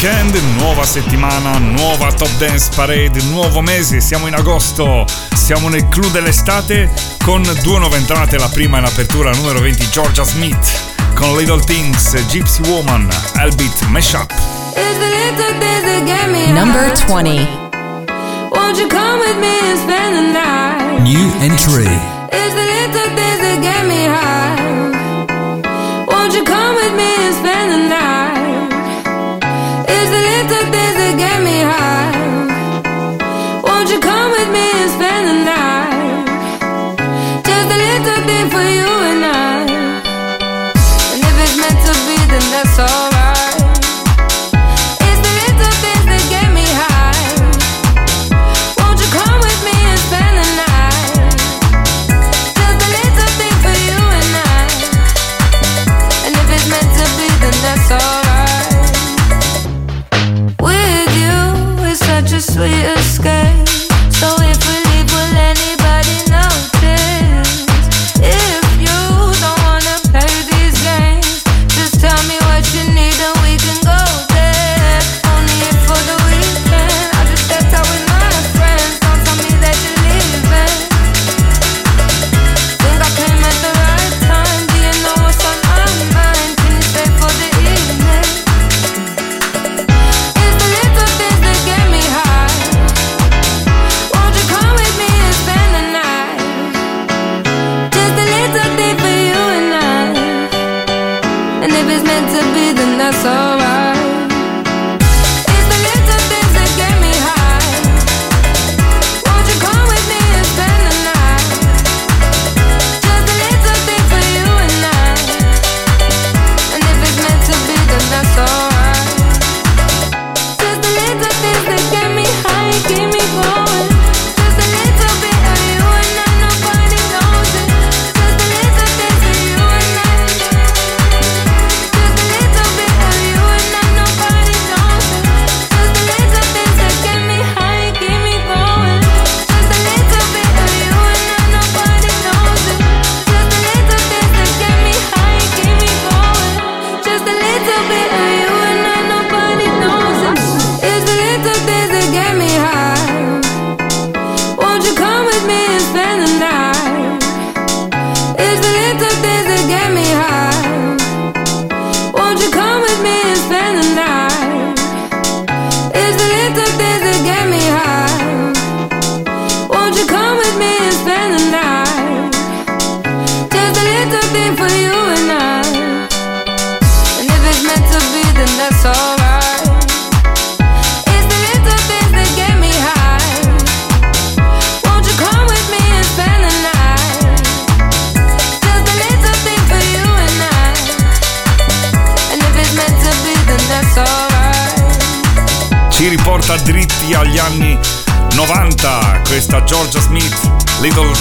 Weekend, nuova settimana, nuova Top Dance Parade, nuovo mese, siamo in agosto, siamo nel clou dell'estate con due nuove entrate, la prima è l'apertura numero 20 Georgia Smith con Little Things, Gypsy Woman, Albit Mashup. Number 20 Won't you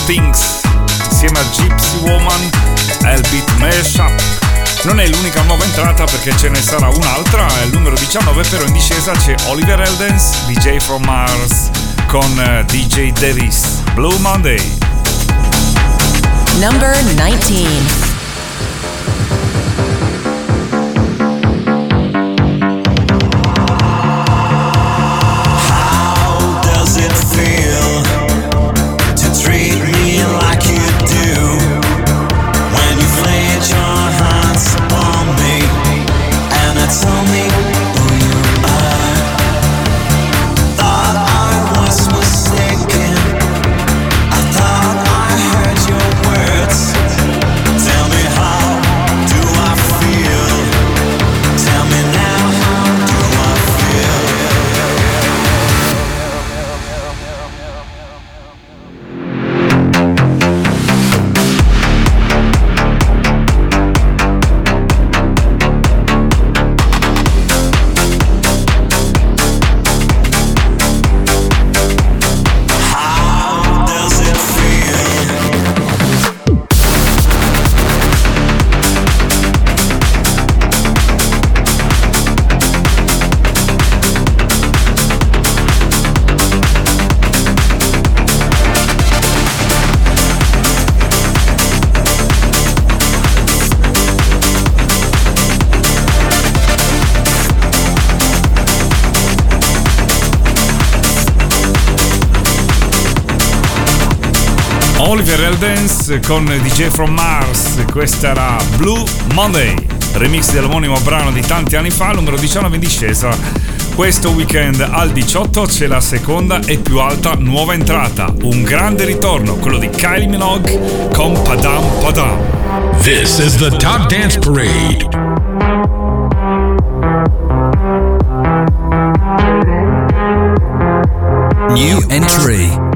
Things insieme a Gypsy Woman e il beat Mashup. Non è l'unica nuova entrata perché ce ne sarà un'altra, il numero 19 però in discesa c'è Oliver Eldens, DJ from Mars con eh, DJ Davis, Blue Monday. Number 19 Oliver Eldens con DJ From Mars, questa era Blue Monday, remix dell'omonimo brano di tanti anni fa, numero 19 in discesa. Questo weekend al 18 c'è la seconda e più alta nuova entrata, un grande ritorno, quello di Kylie Minogue con Padam Padam. This is the Top Dance Parade. New entry.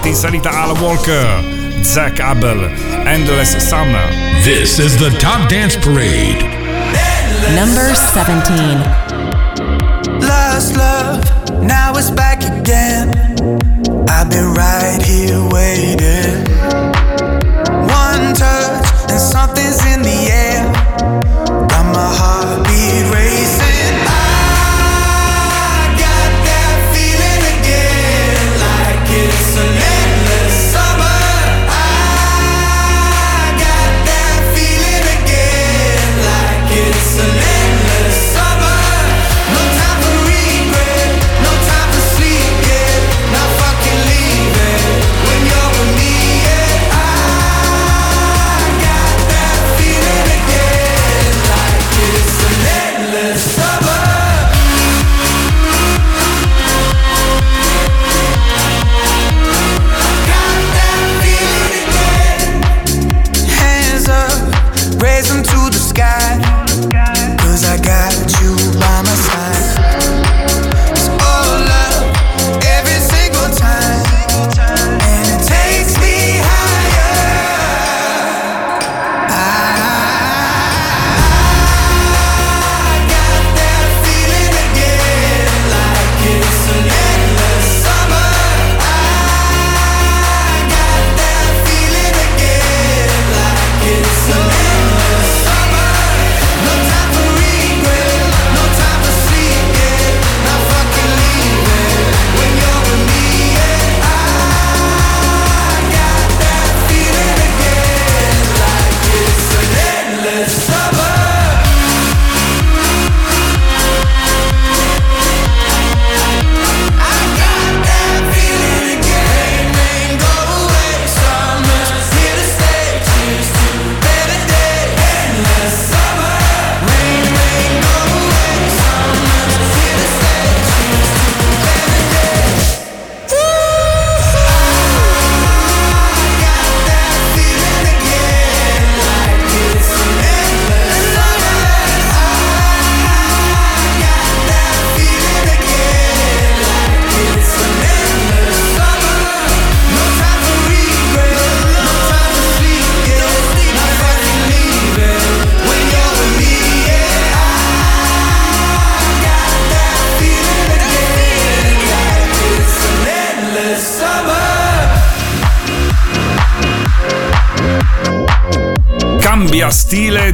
set in salita Alan Walker, Zach Abel, Endless Summer. This is the Top Dance Parade. Number 17. Lost love, now it's back again. I've been right here waiting. One touch, and something's in the air. Got my heart.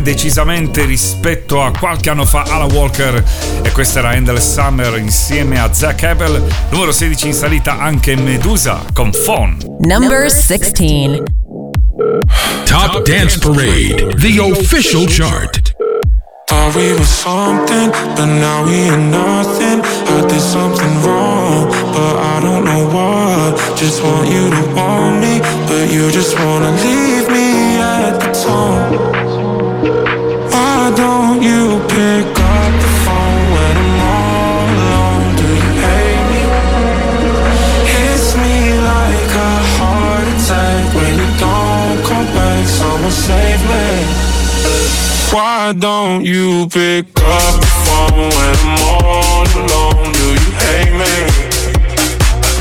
decisamente rispetto a qualche anno fa alla Walker e questa era Endless Summer insieme a Zach Abel, numero 16 in salita anche Medusa con Phone. Number 16 Top Dance Parade, the official chart. Thought we were something, but now we are nothing. I did something wrong, but I don't know what. Just want you to want me, but you just wanna leave me at the top. Why don't you pick up the phone when I'm all alone? Do you hate me?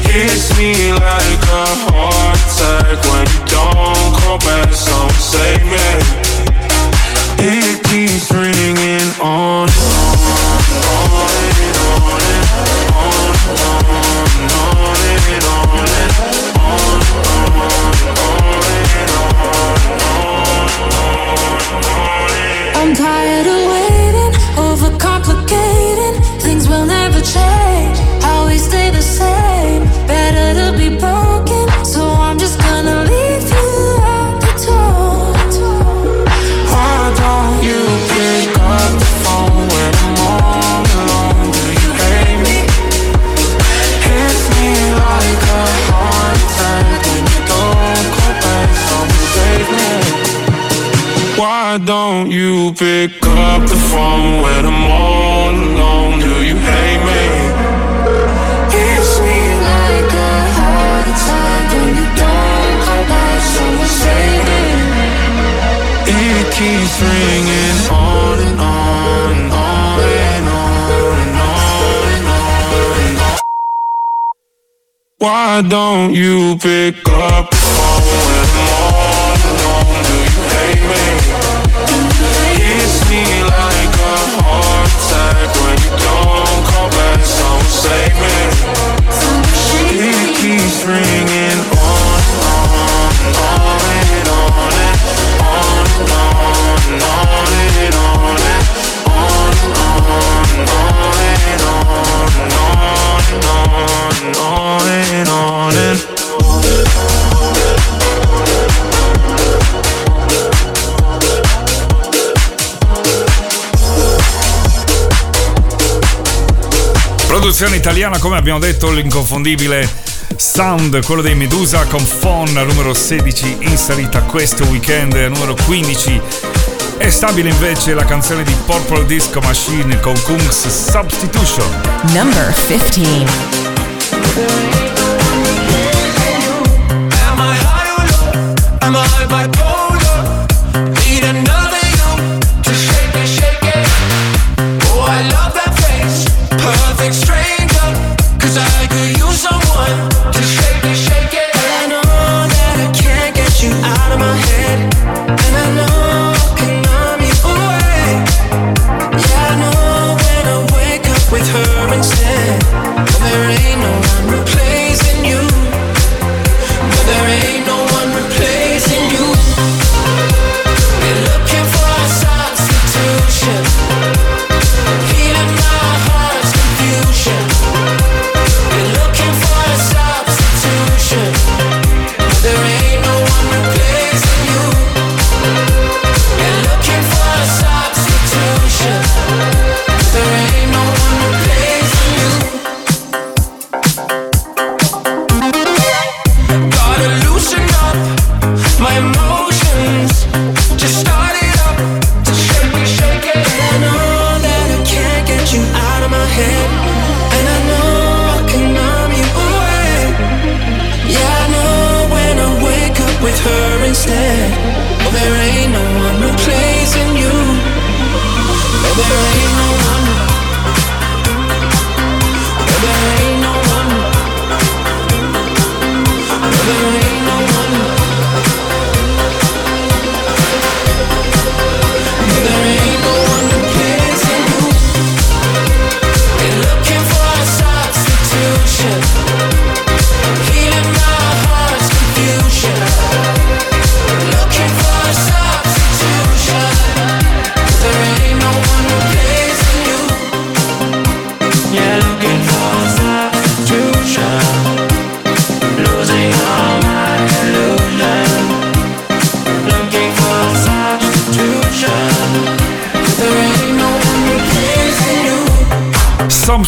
Kiss me like a heart attack when you don't call back. Someone save me. don't you pick produzione italiana, come abbiamo detto, l'inconfondibile Sound, quello dei Medusa con Fon numero 16 inserita questo weekend, numero 15 è stabile invece la canzone di Purple Disco Machine con Kungs Substitution. Number 15.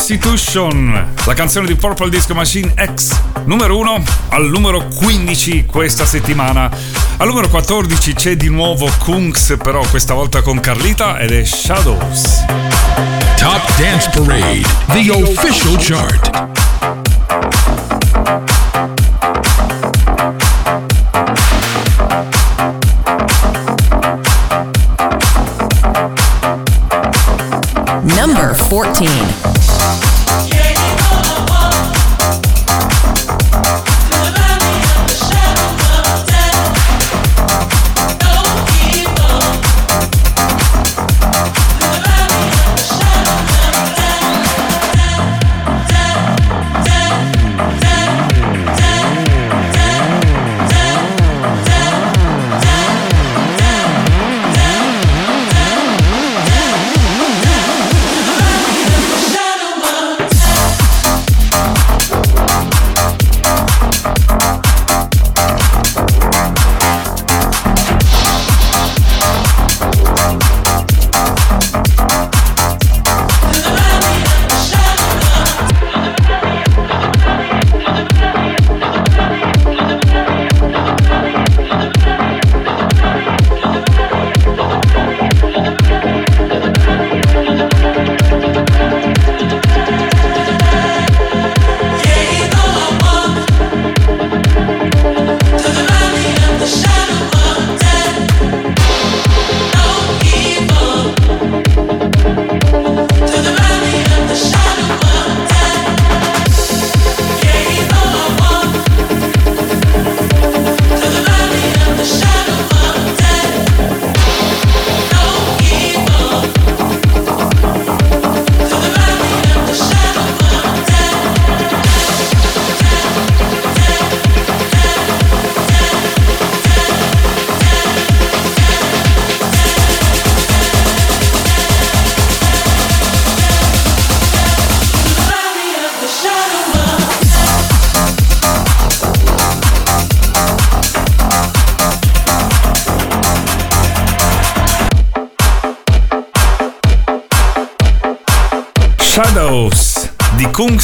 Substitution, la canzone di Purple Disco Machine X, numero 1 al numero 15 questa settimana. Al numero 14 c'è di nuovo Kungs, però questa volta con Carlita ed è Shadows. Top Dance Parade, the official chart. Number 14.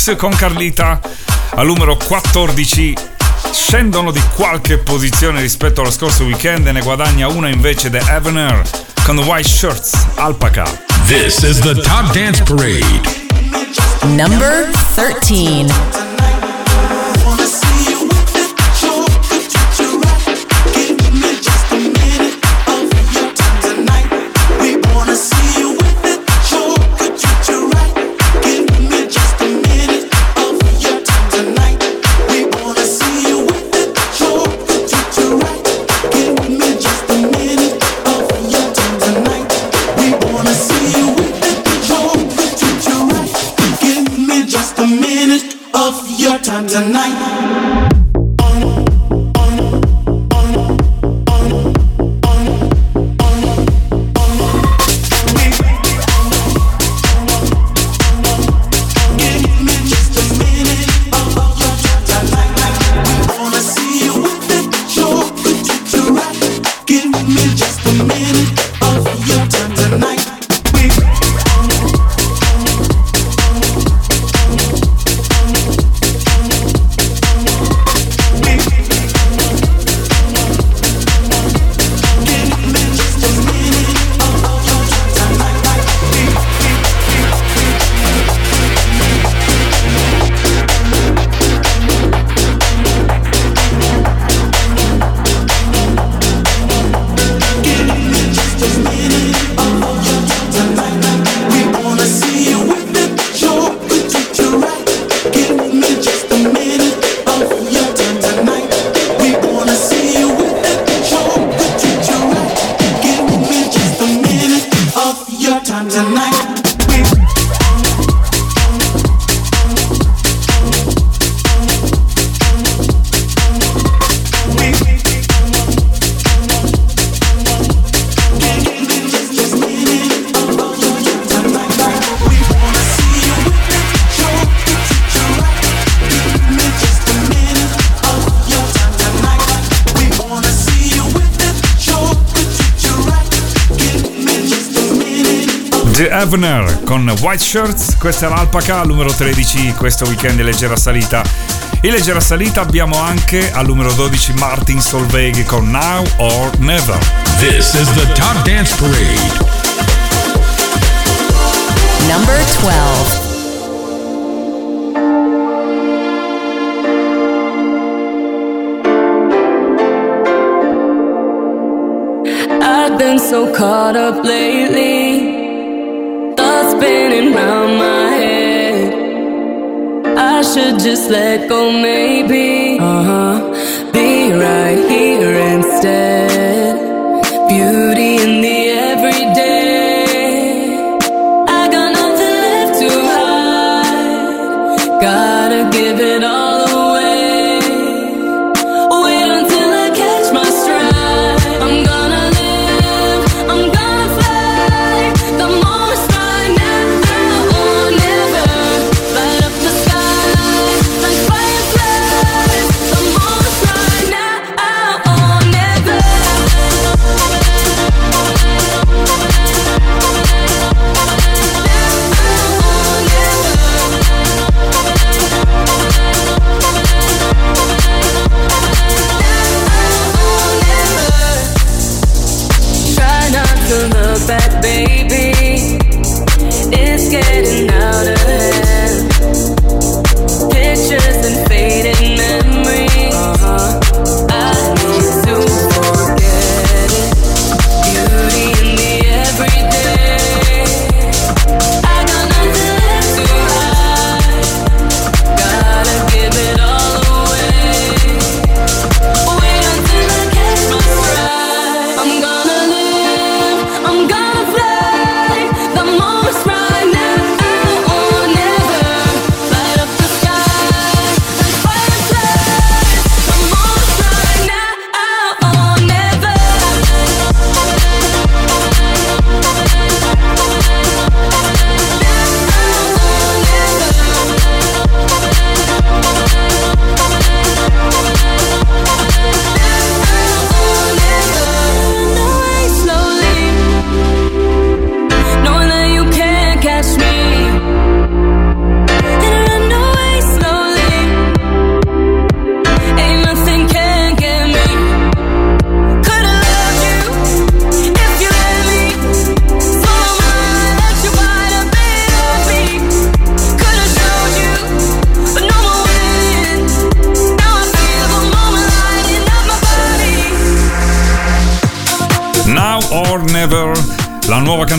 Con Carlita al numero 14 scendono di qualche posizione rispetto allo scorso weekend e ne guadagna una invece The Evener con White Shirts Alpaca. This is the Top Dance Parade. Number 13. Avner con White Shirts, questa è l'Alpaca, numero 13, questo weekend è leggera salita. In leggera salita abbiamo anche al numero 12 Martin Solveig con Now or Never. This is the Top Dance Parade. Number 12. been so caught up lately spinning round my head. I should just let go, maybe. Uh huh. Be right here instead.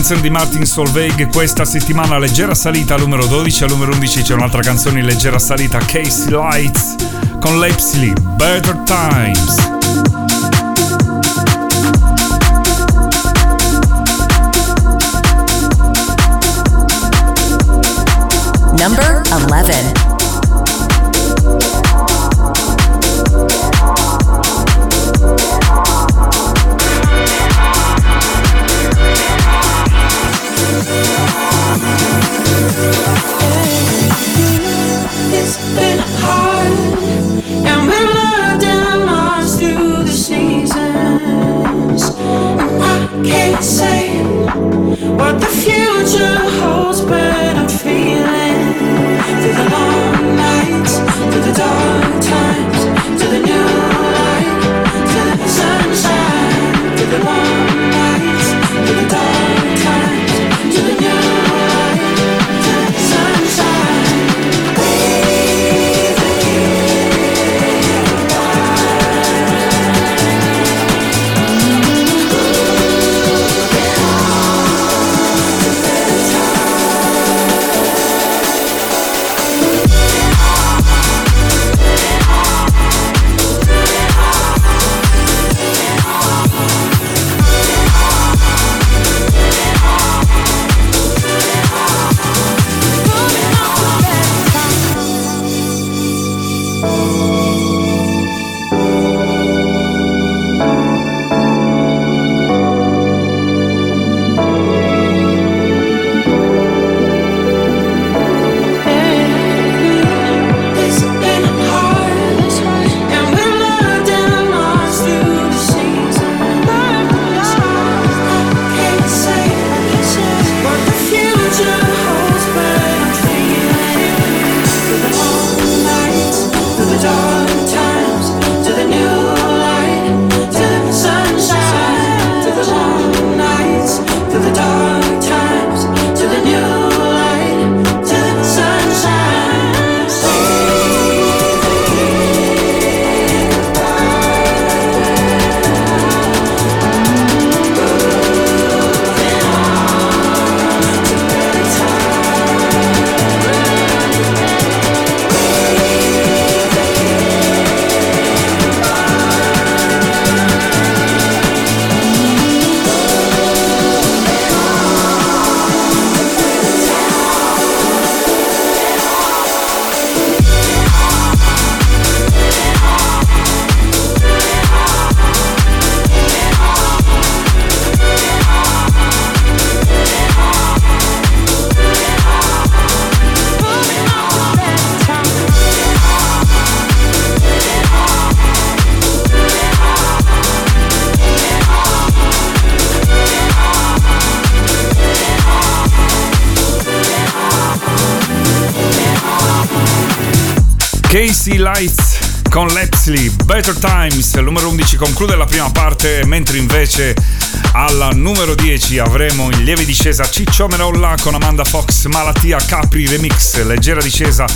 canzone di Martin Solveig questa settimana leggera salita al numero 12 al numero 11 c'è un'altra canzone in leggera salita Casey Lights con Lepsley Better Times. Number 11 can't say what the future holds, but I'm feeling through the long nights, through the dark times. Casey Lights con Lepsley, Better Times, numero 11 conclude la prima parte, mentre invece alla numero 10 avremo in lieve discesa Ciccio Merolla con Amanda Fox, Malattia Capri Remix, leggera discesa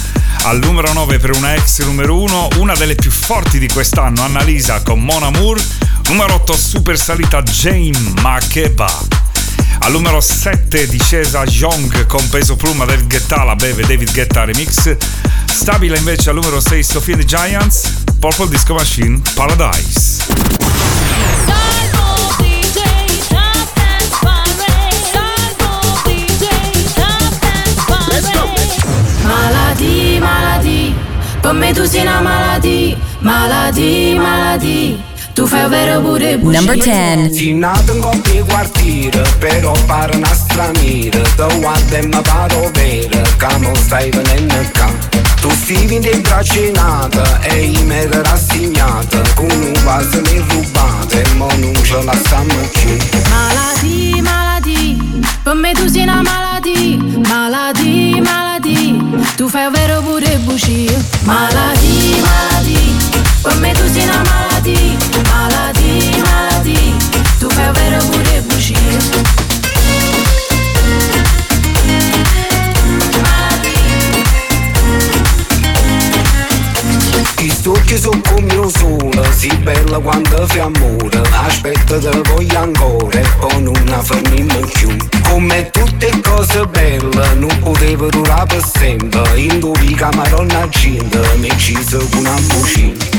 al numero 9 per una ex numero 1, una delle più forti di quest'anno, Annalisa con Mon Amour, numero 8 super salita Jane Makeba. Al numero 7 discesa Young con peso pluma David Guetta, la beve David Guetta remix. Stabile invece al numero 6 Sofia the Giants, Purple Disco Machine, Paradise. Maladie, maladie, per me tu sei una maladie, maladie, maladie. Tu fai un vero pure Number 10. Si nato in coppia quartiere, però pare una straniera Te guarda e mi paro vera, che non stai venendo qua Tu vivi in bracinata e io mi ero rassegnata Con un vaso mi rubate e mo non ce la stiamo più Maladie, maladie, per me tu sei una maladie, maladie, maladie. Tu fai un vero pure bugie. Maladie, maladie, per me tu sei una maladie, maladie, maladie. Tu fai un vero pure bugie. I stucchi sono come un sole, si bella quando fi amore Aspetta te voglio ancora e poi non fermiamo più Come tutte cose belle, non potevo durare per sempre In due camaronna gente, mi ci sono una bucina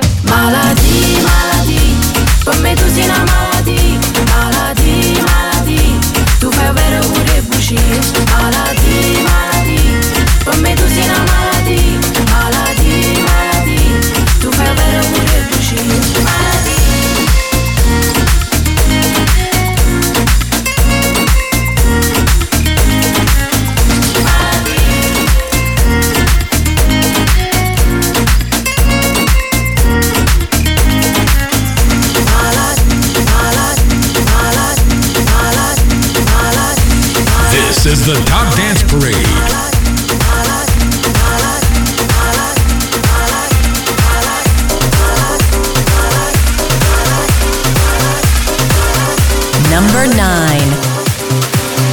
is the Top Dance Parade. Number 9.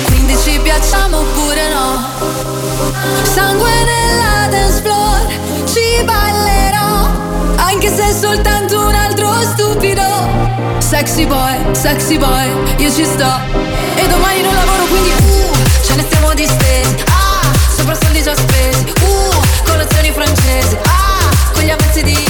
Quindi ci piacciamo oppure no? Sangue nella dance floor, ci ballerò Anche se è soltanto un altro stupido Sexy boy, sexy boy, io ci sto E domani non lavoro quindi uh, ne stiamo distesi. Ah, sopra soldi già spesi. Uh, colazioni francesi. Ah, con gli avanzi di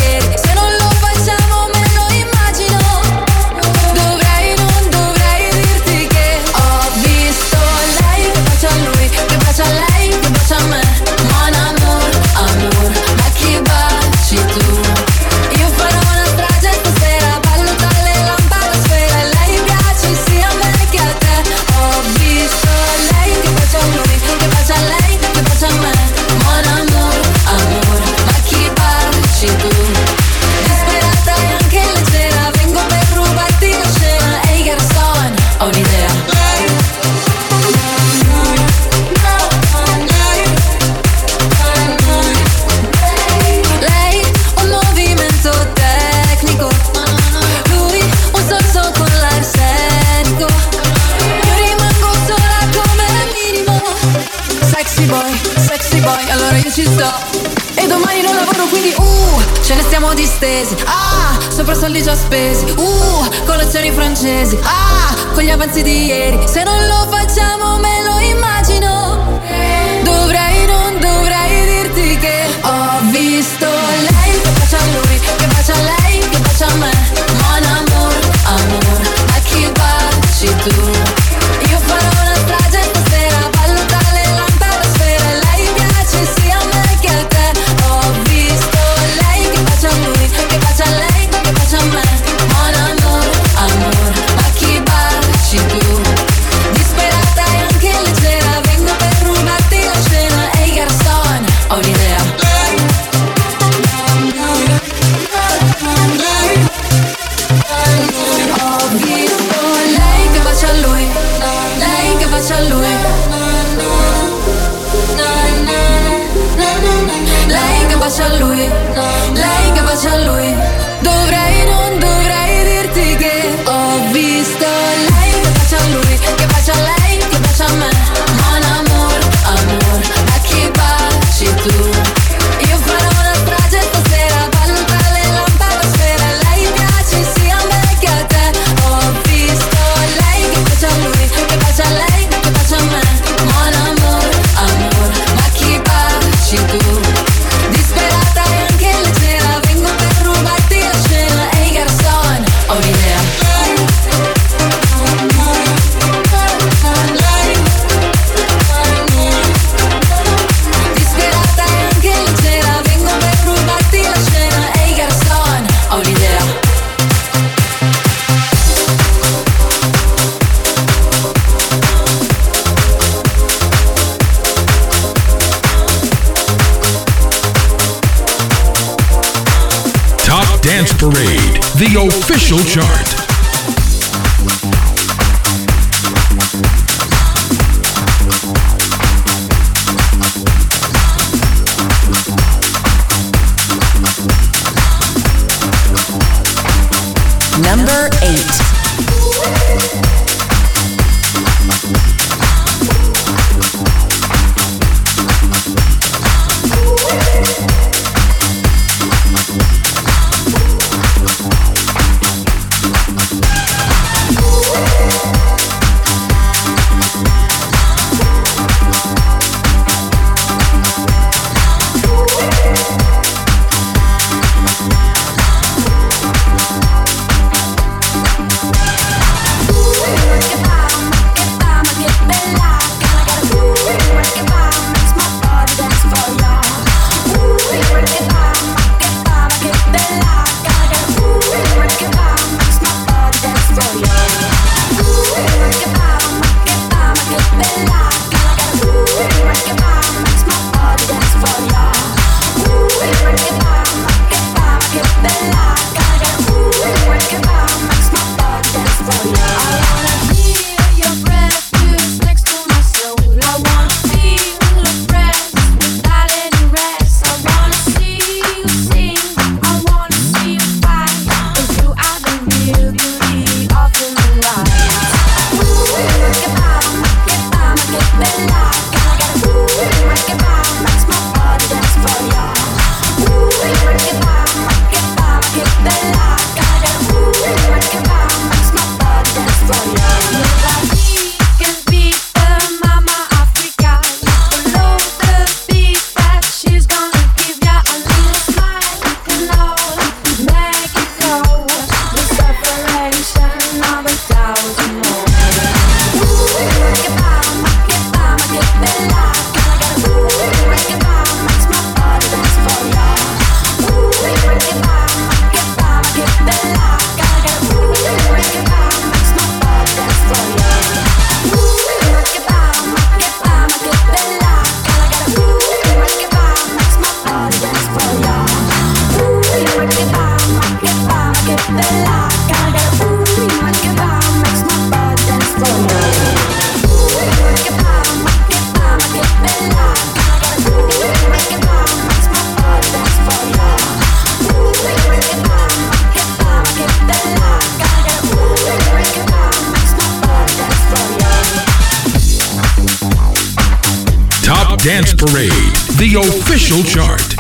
Dance Parade, the official chart.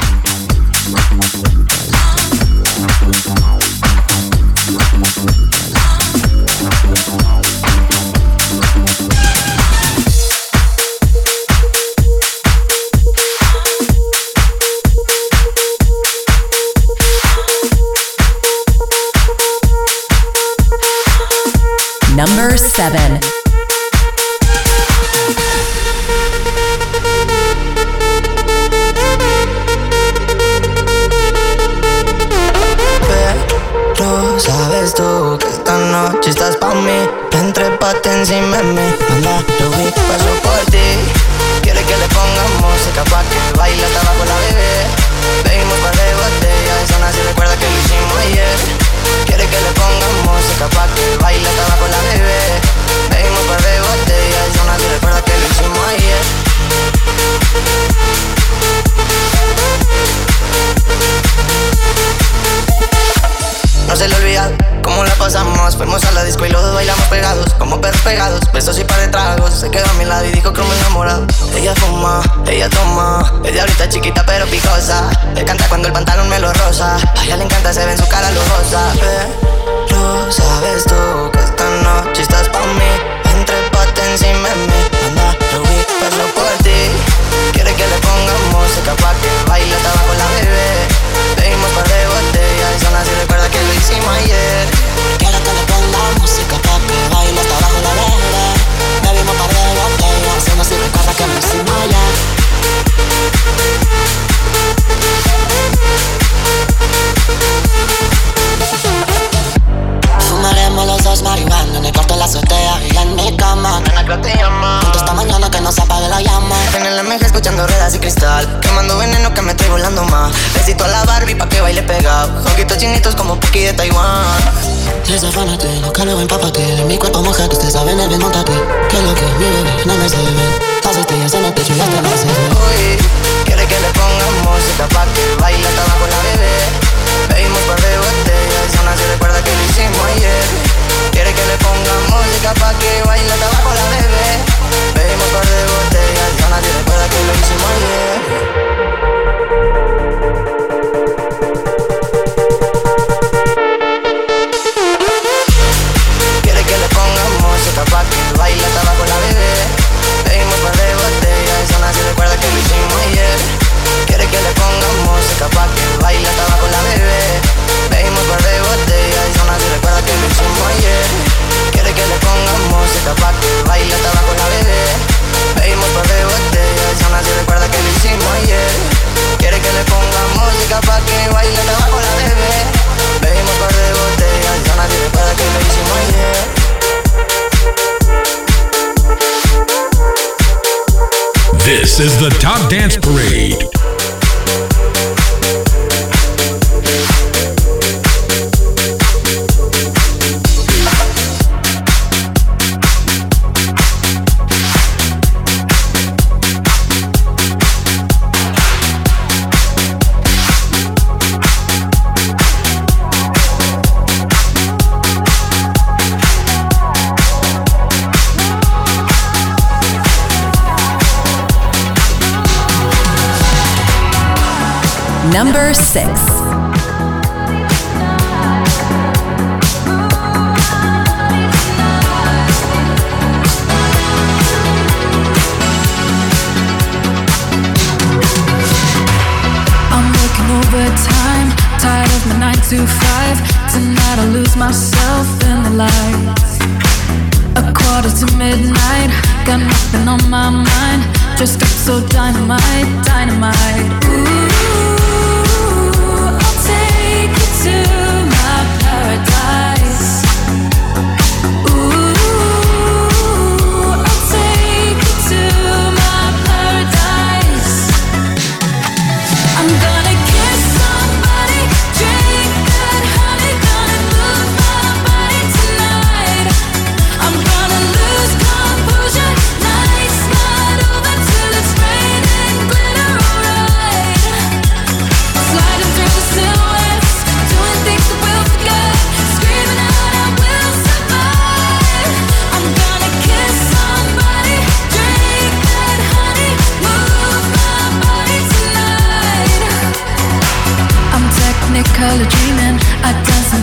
Number 7. Cristal. Quemando veneno que me estoy volando más. Besito a la Barbie pa' que baile pegado. Ojitos chinitos como Puki de Taiwán. Desafánate, no calo empápate. De mi cuerpo mojado, usted sabe, neve, montate. Que lo que mi bebé no me se ve. Las estrellas en el techo y hasta las Uy, quiere que le pongamos música pa' que baile hasta abajo la bebé. Bebimos par de botellas, esa nace recuerda que lo hicimos ayer. Quiere que le pongamos música pa' que baile hasta abajo la bebé. Bebimos par de botellas, esa nace recuerda que lo hicimos ayer. Quiere que le pongamos música pa' que baile hasta abajo la bebé. Bebimos par de botellas, esa nace recuerda que lo hicimos ayer. Quiere que le pongamos música pa' que baile hasta le pongamos la bebé. Bebimos de botellas, esa nace recuerda que lo hicimos ayer. Quiere que le pongamos música pa' que baile la bebé. Bebimos de botellas, esa nace recuerda que lo hicimos ayer. This is the Top Dance Parade. Number 6. I'm working overtime, tired of my nine to five. Tonight I lose myself in the lights. A quarter to midnight, got nothing on my mind. Dressed up so dynamite, dynamite. Ooh,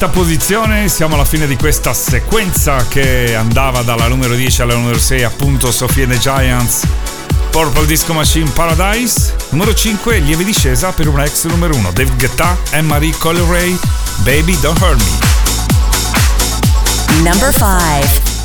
questa posizione siamo alla fine di questa sequenza che andava dalla numero 10 alla numero 6, appunto Sofia the Giants, Purple Disco Machine Paradise. Numero 5, lieve discesa per una ex numero 1, Dave Guetta e Marie Colleray, Baby Don't Hurt Me. Number 5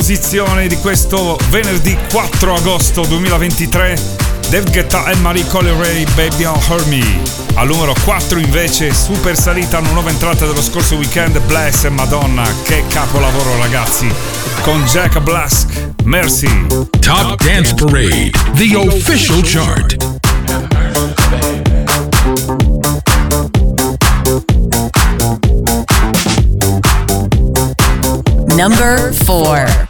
posizione di questo venerdì 4 agosto 2023. David Guetta e Marie Colleray, Baby on Hurt Me. Al numero 4 invece, super salita, una nuova entrata dello scorso weekend, Bless e Madonna. Che capolavoro ragazzi. Con Jack Blask, Mercy. Top Dance Parade, the official chart. Number 4.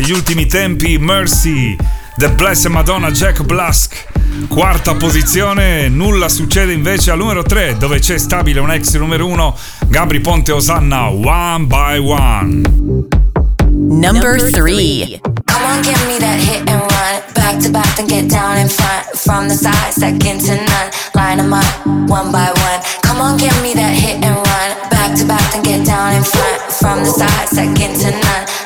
Degli ultimi tempi, Mercy, The Blessed Madonna Jack Blask. Quarta posizione, nulla succede invece al numero 3, dove c'è stabile un ex numero 1, Gabri Ponte Osanna, One by One. Number 3. Come on, give me that hit and run. Back to back, then get down in front. From the side, second to none. Line 'em up, one by one. Come on, give me that hit and run. Back to back, then get down in front. From the side, second to none.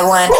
I one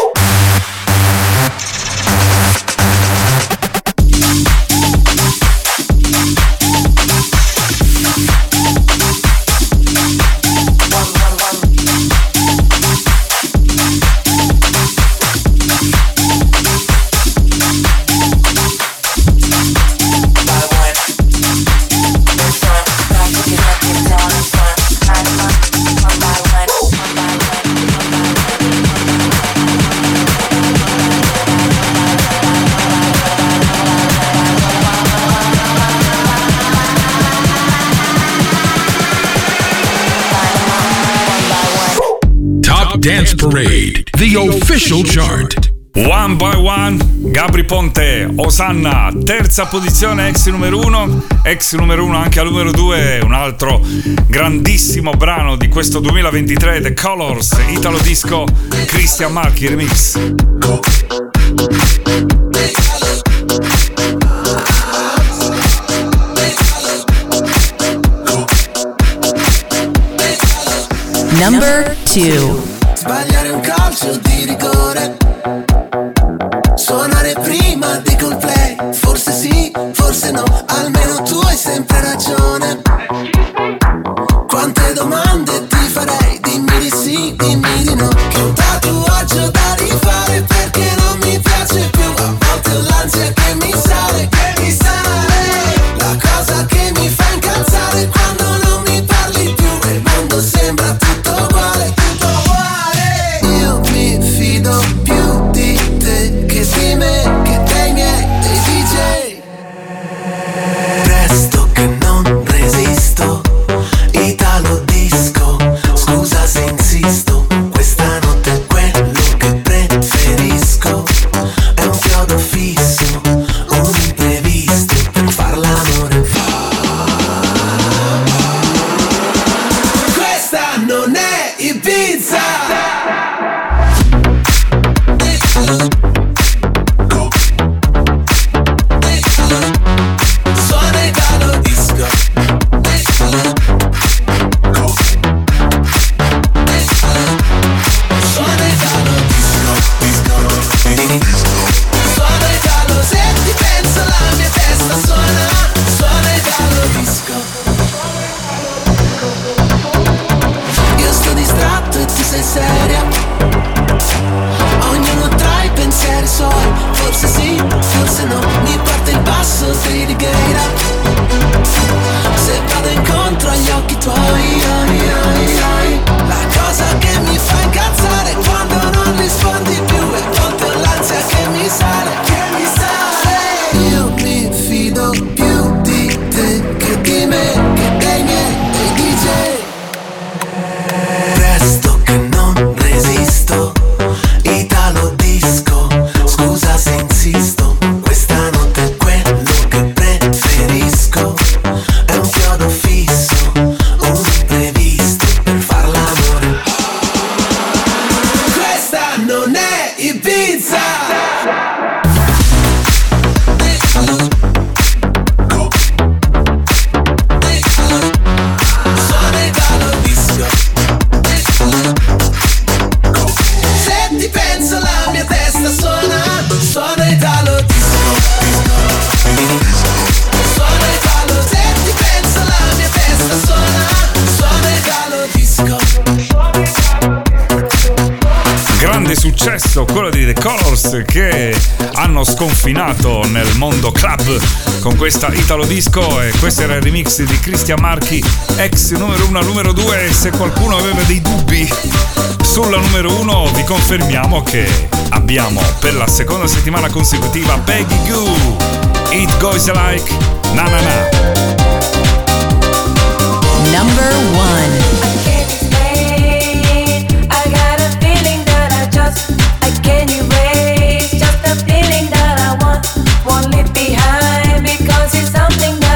Global Chart. One by one, Gabri Ponte, Osanna, terza posizione ex numero uno, ex numero uno anche al numero due, un altro grandissimo brano di questo 2023, The Colors, Italo Disco, Christian Marchi Remix. Number two. Sbagliare un calcio raffinato nel mondo club con questa Italo Disco e questo era il remix di Cristian Marchi, ex numero 1 numero 2. Se qualcuno aveva dei dubbi sulla numero 1 vi confermiamo che abbiamo per la seconda settimana consecutiva Peggy Goo, It Goes Like, Na Na Na. Number 1 can you won't leave behind because it's something that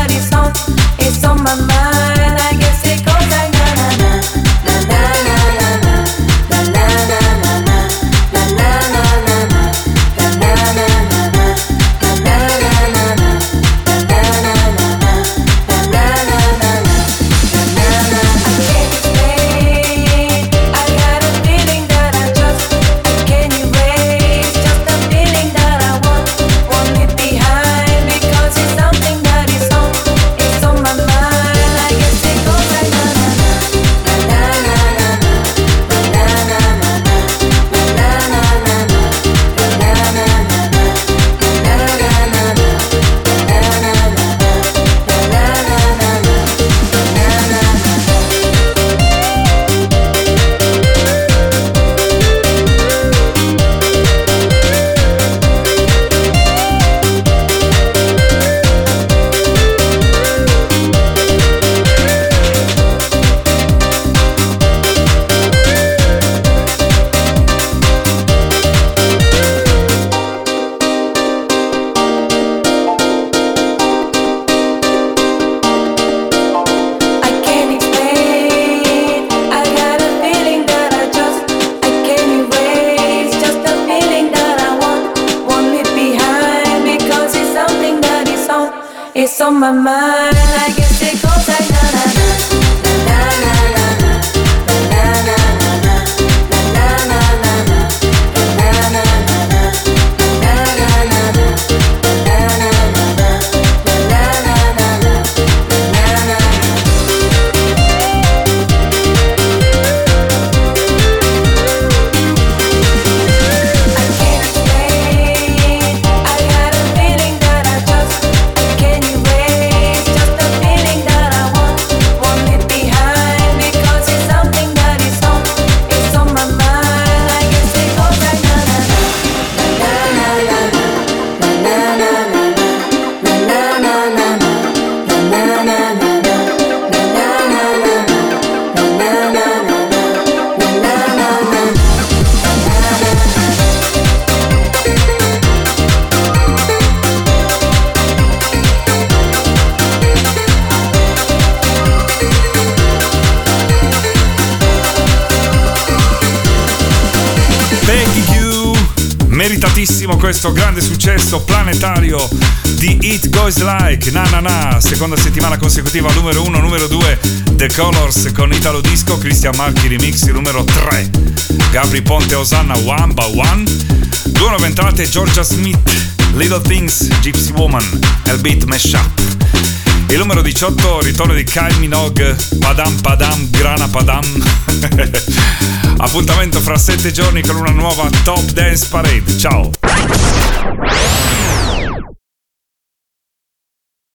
my mind. Like, na na na, seconda settimana consecutiva numero 1, numero 2, The Colors con Italo Disco, Christian Marchi Remix numero 3, Gabri Ponte Osanna One by One, due nuove entrate Georgia Smith, Little Things, Gypsy Woman, El Beat Mashup. Il numero 18, ritorno di Kyle Minogue, Padam Padam, Grana Padam. Appuntamento fra sette giorni con una nuova Top Dance Parade. Ciao!